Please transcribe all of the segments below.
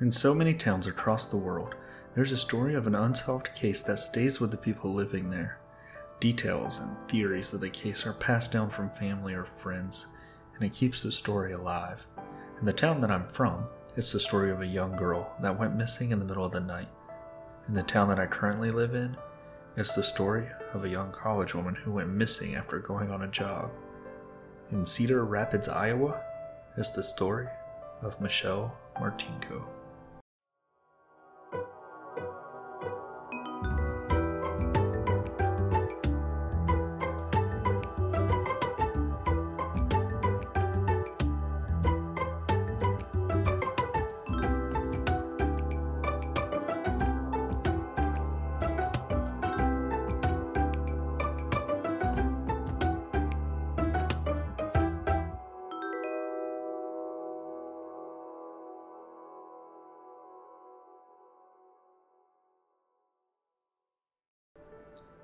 In so many towns across the world, there's a story of an unsolved case that stays with the people living there. Details and theories of the case are passed down from family or friends, and it keeps the story alive. In the town that I'm from, it's the story of a young girl that went missing in the middle of the night. In the town that I currently live in, it's the story of a young college woman who went missing after going on a jog. In Cedar Rapids, Iowa, it's the story of Michelle Martinko.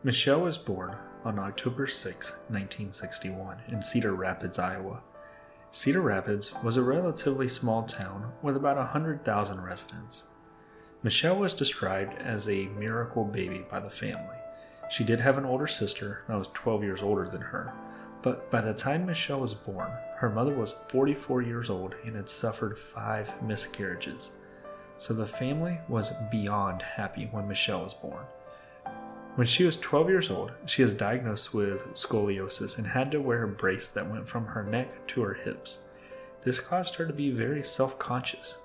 Michelle was born on October 6, 1961, in Cedar Rapids, Iowa. Cedar Rapids was a relatively small town with about 100,000 residents. Michelle was described as a miracle baby by the family. She did have an older sister that was 12 years older than her, but by the time Michelle was born, her mother was 44 years old and had suffered five miscarriages. So the family was beyond happy when Michelle was born. When she was 12 years old, she was diagnosed with scoliosis and had to wear a brace that went from her neck to her hips. This caused her to be very self conscious.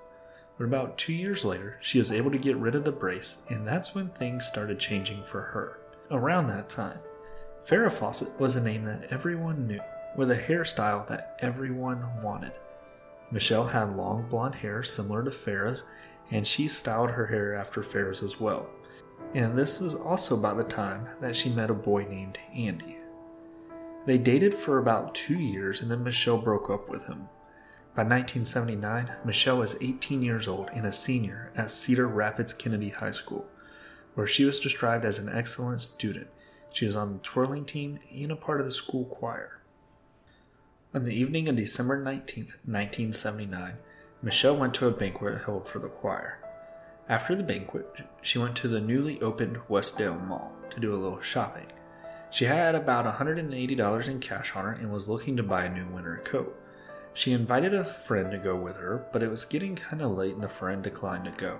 But about two years later, she was able to get rid of the brace, and that's when things started changing for her. Around that time, Farrah Fawcett was a name that everyone knew, with a hairstyle that everyone wanted. Michelle had long blonde hair similar to Farrah's, and she styled her hair after Farrah's as well and this was also about the time that she met a boy named Andy. They dated for about two years and then Michelle broke up with him. By 1979, Michelle was 18 years old and a senior at Cedar Rapids Kennedy High School, where she was described as an excellent student. She was on the twirling team and a part of the school choir. On the evening of December 19, 1979, Michelle went to a banquet held for the choir. After the banquet, she went to the newly opened Westdale Mall to do a little shopping. She had about $180 in cash on her and was looking to buy a new winter coat. She invited a friend to go with her, but it was getting kind of late and the friend declined to go.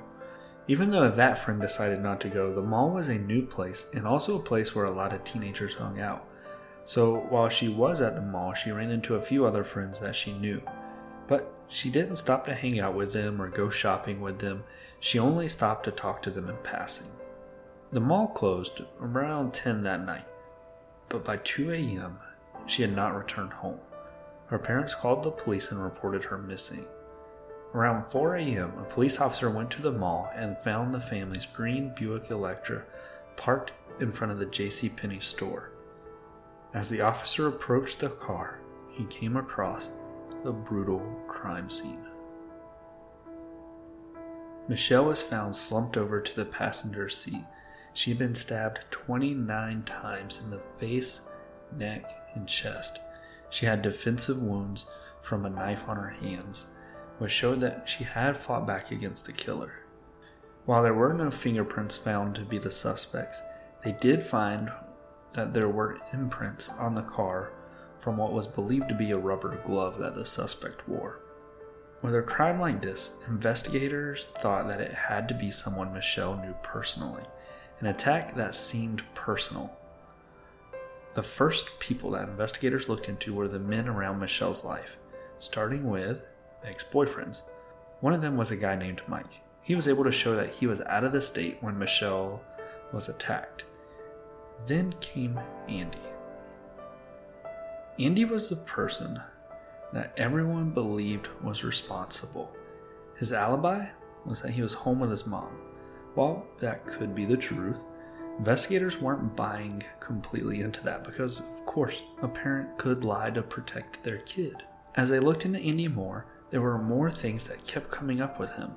Even though that friend decided not to go, the mall was a new place and also a place where a lot of teenagers hung out. So while she was at the mall, she ran into a few other friends that she knew. But she didn't stop to hang out with them or go shopping with them. She only stopped to talk to them in passing. The mall closed around 10 that night, but by 2 a.m., she had not returned home. Her parents called the police and reported her missing. Around 4 a.m., a police officer went to the mall and found the family's green Buick Electra parked in front of the J.C. Penney store. As the officer approached the car, he came across a brutal crime scene. Michelle was found slumped over to the passenger seat. She had been stabbed 29 times in the face, neck, and chest. She had defensive wounds from a knife on her hands, which showed that she had fought back against the killer. While there were no fingerprints found to be the suspects, they did find that there were imprints on the car from what was believed to be a rubber glove that the suspect wore. With a crime like this, investigators thought that it had to be someone Michelle knew personally, an attack that seemed personal. The first people that investigators looked into were the men around Michelle's life, starting with ex boyfriends. One of them was a guy named Mike. He was able to show that he was out of the state when Michelle was attacked. Then came Andy. Andy was the person that everyone believed was responsible. His alibi was that he was home with his mom. While that could be the truth, investigators weren't buying completely into that because, of course, a parent could lie to protect their kid. As they looked into Andy more, there were more things that kept coming up with him.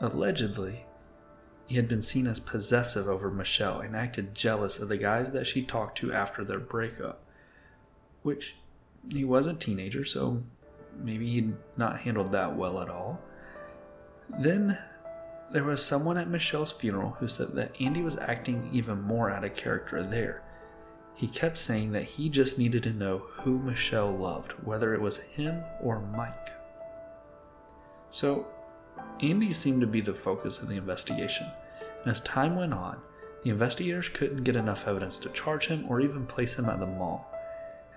Allegedly, he had been seen as possessive over Michelle and acted jealous of the guys that she talked to after their breakup, which he was a teenager, so maybe he'd not handled that well at all. Then there was someone at Michelle's funeral who said that Andy was acting even more out of character there. He kept saying that he just needed to know who Michelle loved, whether it was him or Mike. So, Andy seemed to be the focus of the investigation, and as time went on, the investigators couldn't get enough evidence to charge him or even place him at the mall.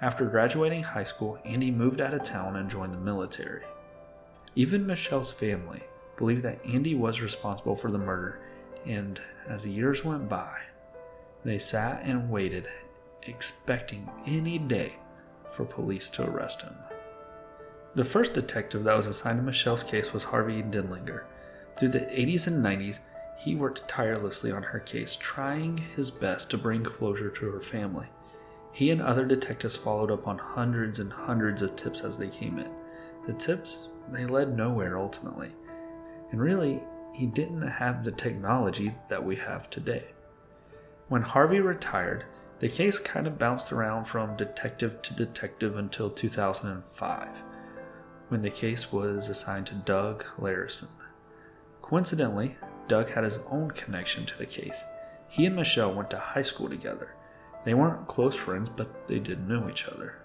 After graduating high school, Andy moved out of town and joined the military. Even Michelle's family believed that Andy was responsible for the murder, and as the years went by, they sat and waited, expecting any day for police to arrest him. The first detective that was assigned to Michelle's case was Harvey Denlinger. Through the 80s and 90s, he worked tirelessly on her case, trying his best to bring closure to her family. He and other detectives followed up on hundreds and hundreds of tips as they came in. The tips, they led nowhere ultimately. And really, he didn't have the technology that we have today. When Harvey retired, the case kind of bounced around from detective to detective until 2005, when the case was assigned to Doug Larison. Coincidentally, Doug had his own connection to the case. He and Michelle went to high school together. They weren't close friends, but they did know each other.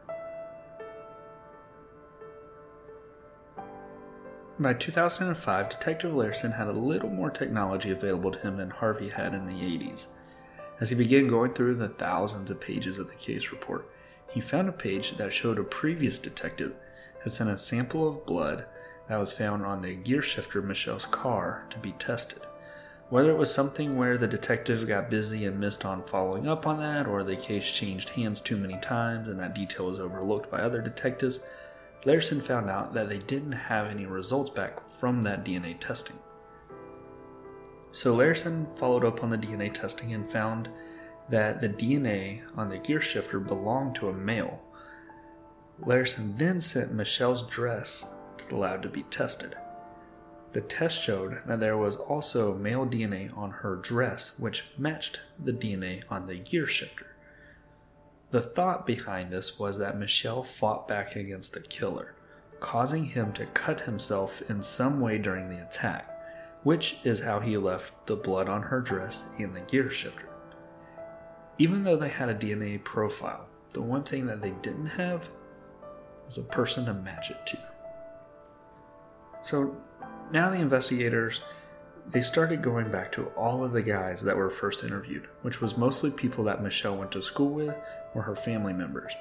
By 2005, Detective Larison had a little more technology available to him than Harvey had in the 80s. As he began going through the thousands of pages of the case report, he found a page that showed a previous detective had sent a sample of blood that was found on the gear shifter Michelle's car to be tested. Whether it was something where the detectives got busy and missed on following up on that, or the case changed hands too many times and that detail was overlooked by other detectives, Larison found out that they didn't have any results back from that DNA testing. So Larison followed up on the DNA testing and found that the DNA on the gear shifter belonged to a male. Larison then sent Michelle's dress to the lab to be tested. The test showed that there was also male DNA on her dress, which matched the DNA on the gear shifter. The thought behind this was that Michelle fought back against the killer, causing him to cut himself in some way during the attack, which is how he left the blood on her dress and the gear shifter. Even though they had a DNA profile, the one thing that they didn't have was a person to match it to. So now the investigators they started going back to all of the guys that were first interviewed, which was mostly people that Michelle went to school with or her family members.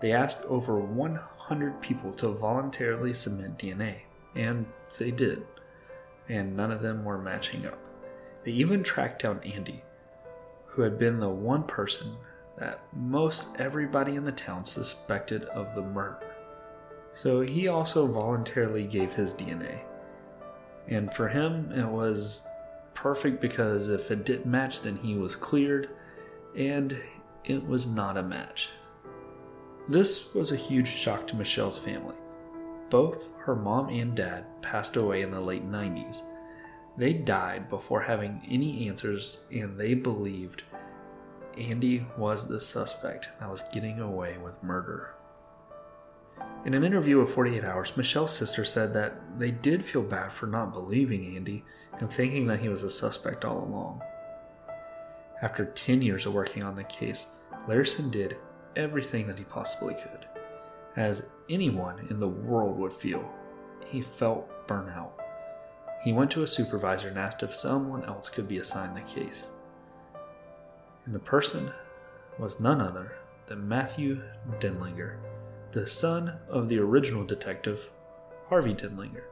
They asked over 100 people to voluntarily submit DNA, and they did, and none of them were matching up. They even tracked down Andy, who had been the one person that most everybody in the town suspected of the murder. So he also voluntarily gave his DNA. And for him, it was perfect because if it didn't match, then he was cleared, and it was not a match. This was a huge shock to Michelle's family. Both her mom and dad passed away in the late 90s. They died before having any answers, and they believed Andy was the suspect that was getting away with murder. In an interview with 48 Hours, Michelle's sister said that they did feel bad for not believing Andy and thinking that he was a suspect all along. After 10 years of working on the case, Larison did everything that he possibly could. As anyone in the world would feel, he felt burnout. He went to a supervisor and asked if someone else could be assigned the case. And the person was none other than Matthew Denlinger the son of the original detective, Harvey Denlinger.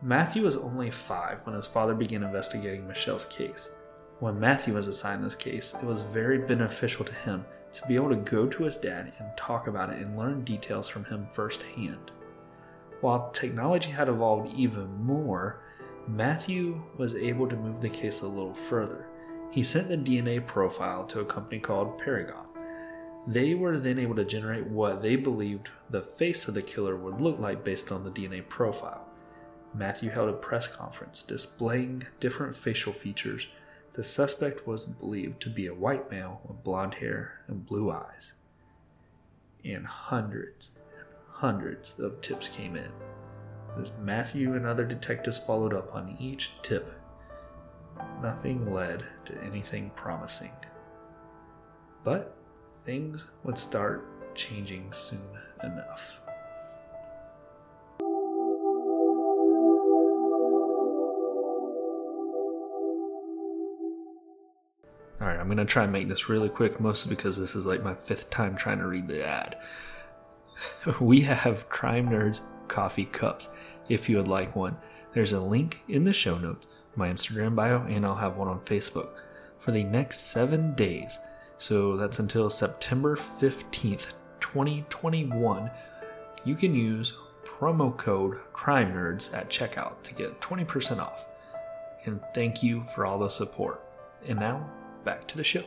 Matthew was only five when his father began investigating Michelle's case. When Matthew was assigned this case, it was very beneficial to him to be able to go to his dad and talk about it and learn details from him firsthand. While technology had evolved even more, Matthew was able to move the case a little further. He sent the DNA profile to a company called Parabon. They were then able to generate what they believed the face of the killer would look like based on the DNA profile. Matthew held a press conference displaying different facial features. The suspect was believed to be a white male with blonde hair and blue eyes. And hundreds and hundreds of tips came in. As Matthew and other detectives followed up on each tip, nothing led to anything promising. But things would start changing soon enough. All right, I'm going to try and make this really quick, mostly because this is like my fifth time trying to read the ad. we have Crime Nerds coffee cups if you would like one. There's a link in the show notes, my Instagram bio, and I'll have one on Facebook. For the next seven days, so that's until September 15th, 2021, you can use promo code Crime Nerds at checkout to get 20% off. And thank you for all the support. And now, back to the show.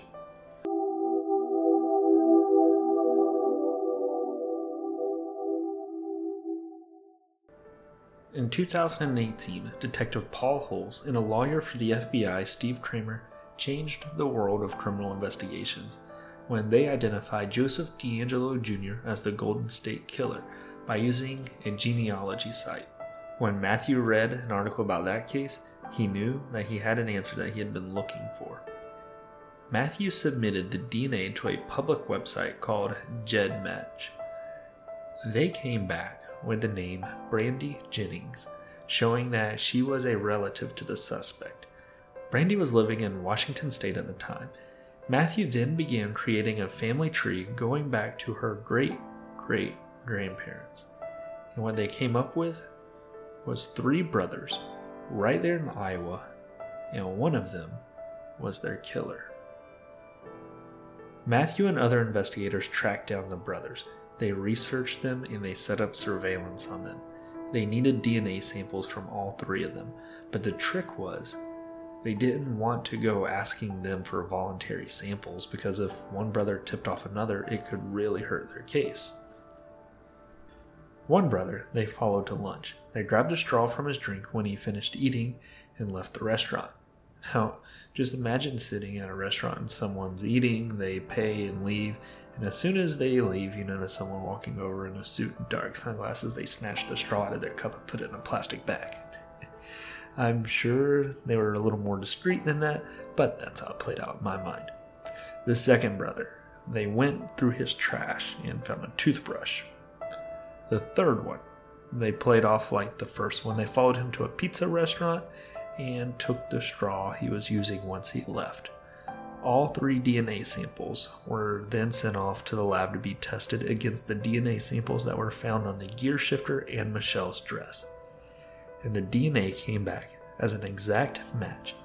In 2018, Detective Paul Holes and a lawyer for the FBI, Steve Kramer, changed the world of criminal investigations when they identified Joseph DeAngelo Jr. as the Golden State Killer by using a genealogy site. When Matthew read an article about that case, he knew that he had an answer that he had been looking for. Matthew submitted the DNA to a public website called GEDmatch. They came back with the name Brandy Jennings, showing that she was a relative to the suspect. Brandy was living in Washington state at the time. Matthew then began creating a family tree going back to her great great grandparents. And what they came up with was three brothers right there in Iowa, and one of them was their killer. Matthew and other investigators tracked down the brothers they researched them and they set up surveillance on them. They needed DNA samples from all three of them, but the trick was they didn't want to go asking them for voluntary samples because if one brother tipped off another, it could really hurt their case. One brother they followed to lunch. They grabbed a straw from his drink when he finished eating and left the restaurant. Now, just imagine sitting at a restaurant and someone's eating, they pay and leave, and as soon as they leave, you notice someone walking over in a suit and dark sunglasses. They snatch the straw out of their cup and put it in a plastic bag. I'm sure they were a little more discreet than that, but that's how it played out in my mind. The second brother, they went through his trash and found a toothbrush. The third one, they played off like the first one. They followed him to a pizza restaurant and took the straw he was using once he left. All three DNA samples were then sent off to the lab to be tested against the DNA samples that were found on the gear shifter and Michelle's dress. And the DNA came back as an exact match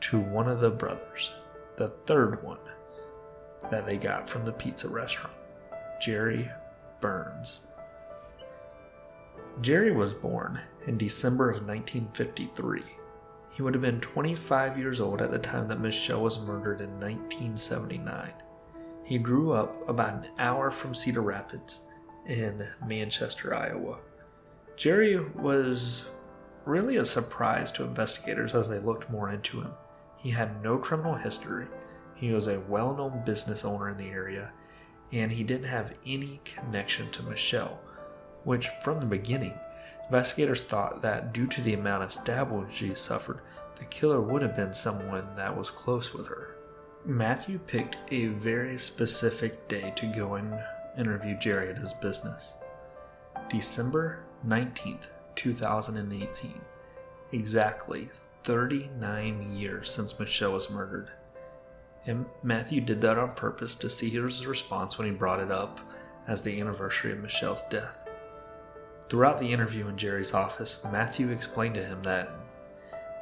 to one of the brothers, the third one that they got from the pizza restaurant, Jerry Burns. Jerry was born in December of 1953 he would have been 25 years old at the time that Michelle was murdered in 1979. He grew up about an hour from Cedar Rapids in Manchester, Iowa. Jerry was really a surprise to investigators as they looked more into him. He had no criminal history, he was a well known business owner in the area, and he didn't have any connection to Michelle, which from the beginning Investigators thought that due to the amount of stab wounds she suffered, the killer would have been someone that was close with her. Matthew picked a very specific day to go and interview Jerry at his business. December 19th, 2018. Exactly 39 years since Michelle was murdered. And Matthew did that on purpose to see his response when he brought it up as the anniversary of Michelle's death. Throughout the interview in Jerry's office, Matthew explained to him that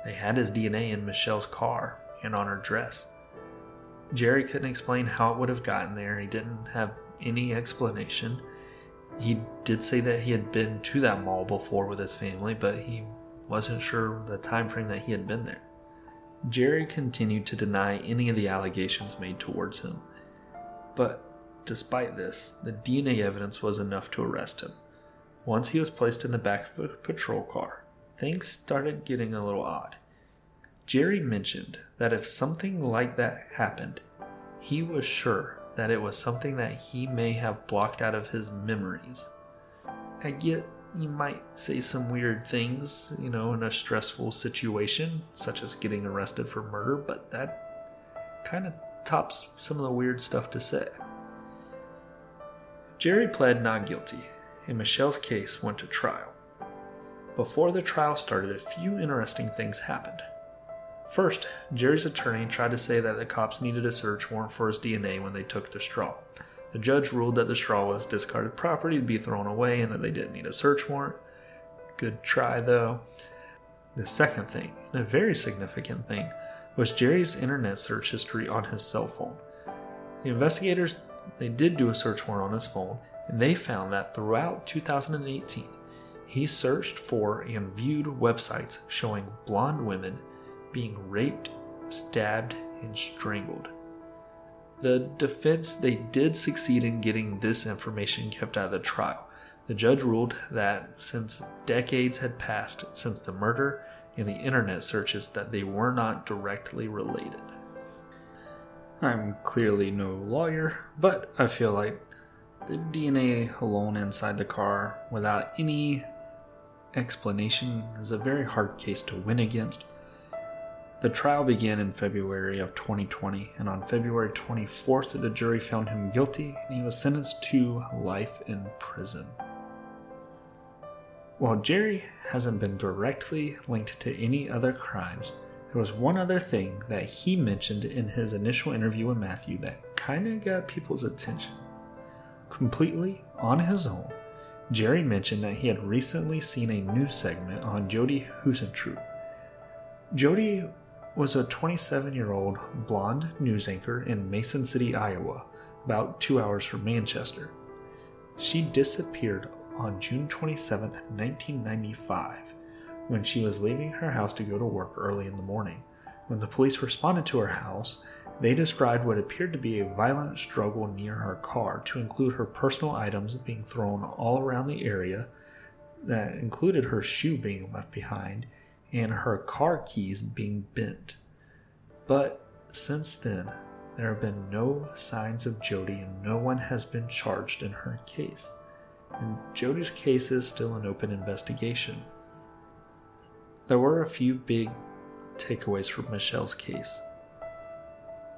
they had his DNA in Michelle's car and on her dress. Jerry couldn't explain how it would have gotten there. He didn't have any explanation. He did say that he had been to that mall before with his family, but he wasn't sure the time frame that he had been there. Jerry continued to deny any of the allegations made towards him. But despite this, the DNA evidence was enough to arrest him. Once he was placed in the back of a patrol car, things started getting a little odd. Jerry mentioned that if something like that happened, he was sure that it was something that he may have blocked out of his memories. I get you might say some weird things, you know, in a stressful situation, such as getting arrested for murder, but that kind of tops some of the weird stuff to say. Jerry pled not guilty, and Michelle's case went to trial. Before the trial started, a few interesting things happened. First, Jerry's attorney tried to say that the cops needed a search warrant for his DNA when they took the straw. The judge ruled that the straw was discarded property to be thrown away and that they didn't need a search warrant. Good try, though. The second thing, and a very significant thing, was Jerry's internet search history on his cell phone. The investigators they did do a search warrant on his phone, and they found that throughout 2018, he searched for and viewed websites showing blonde women being raped, stabbed, and strangled. The defense they did succeed in getting this information kept out of the trial. The judge ruled that since decades had passed since the murder and the internet searches that they were not directly related. I'm clearly no lawyer, but I feel like the DNA alone inside the car without any explanation is a very hard case to win against. The trial began in February of 2020, and on February 24th, the jury found him guilty and he was sentenced to life in prison. While Jerry hasn't been directly linked to any other crimes, there was one other thing that he mentioned in his initial interview with Matthew that kind of got people's attention. Completely on his own, Jerry mentioned that he had recently seen a news segment on Jodi Huisentruit. Jodi was a 27 year old blonde news anchor in Mason City, Iowa, about two hours from Manchester. She disappeared on June 27, 1995 when she was leaving her house to go to work early in the morning. When the police responded to her house, they described what appeared to be a violent struggle near her car, to include her personal items being thrown all around the area, that included her shoe being left behind and her car keys being bent. But since then, there have been no signs of Jodi and no one has been charged in her case. And Jodi's case is still an open investigation. There were a few big takeaways from Michelle's case.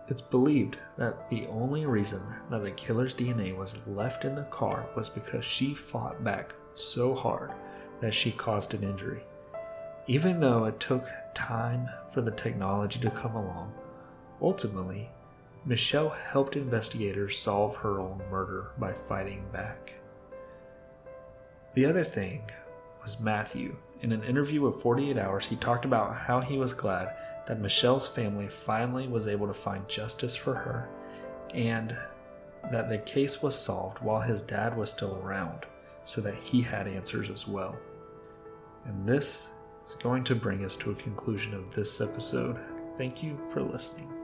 It's believed that the only reason that the killer's DNA was left in the car was because she fought back so hard that she caused an injury. Even though it took time for the technology to come along, ultimately, Michelle helped investigators solve her own murder by fighting back. The other thing was Matthew, in an interview with 48 Hours, he talked about how he was glad that Michelle's family finally was able to find justice for her and that the case was solved while his dad was still around so that he had answers as well. And this is going to bring us to a conclusion of this episode. Thank you for listening.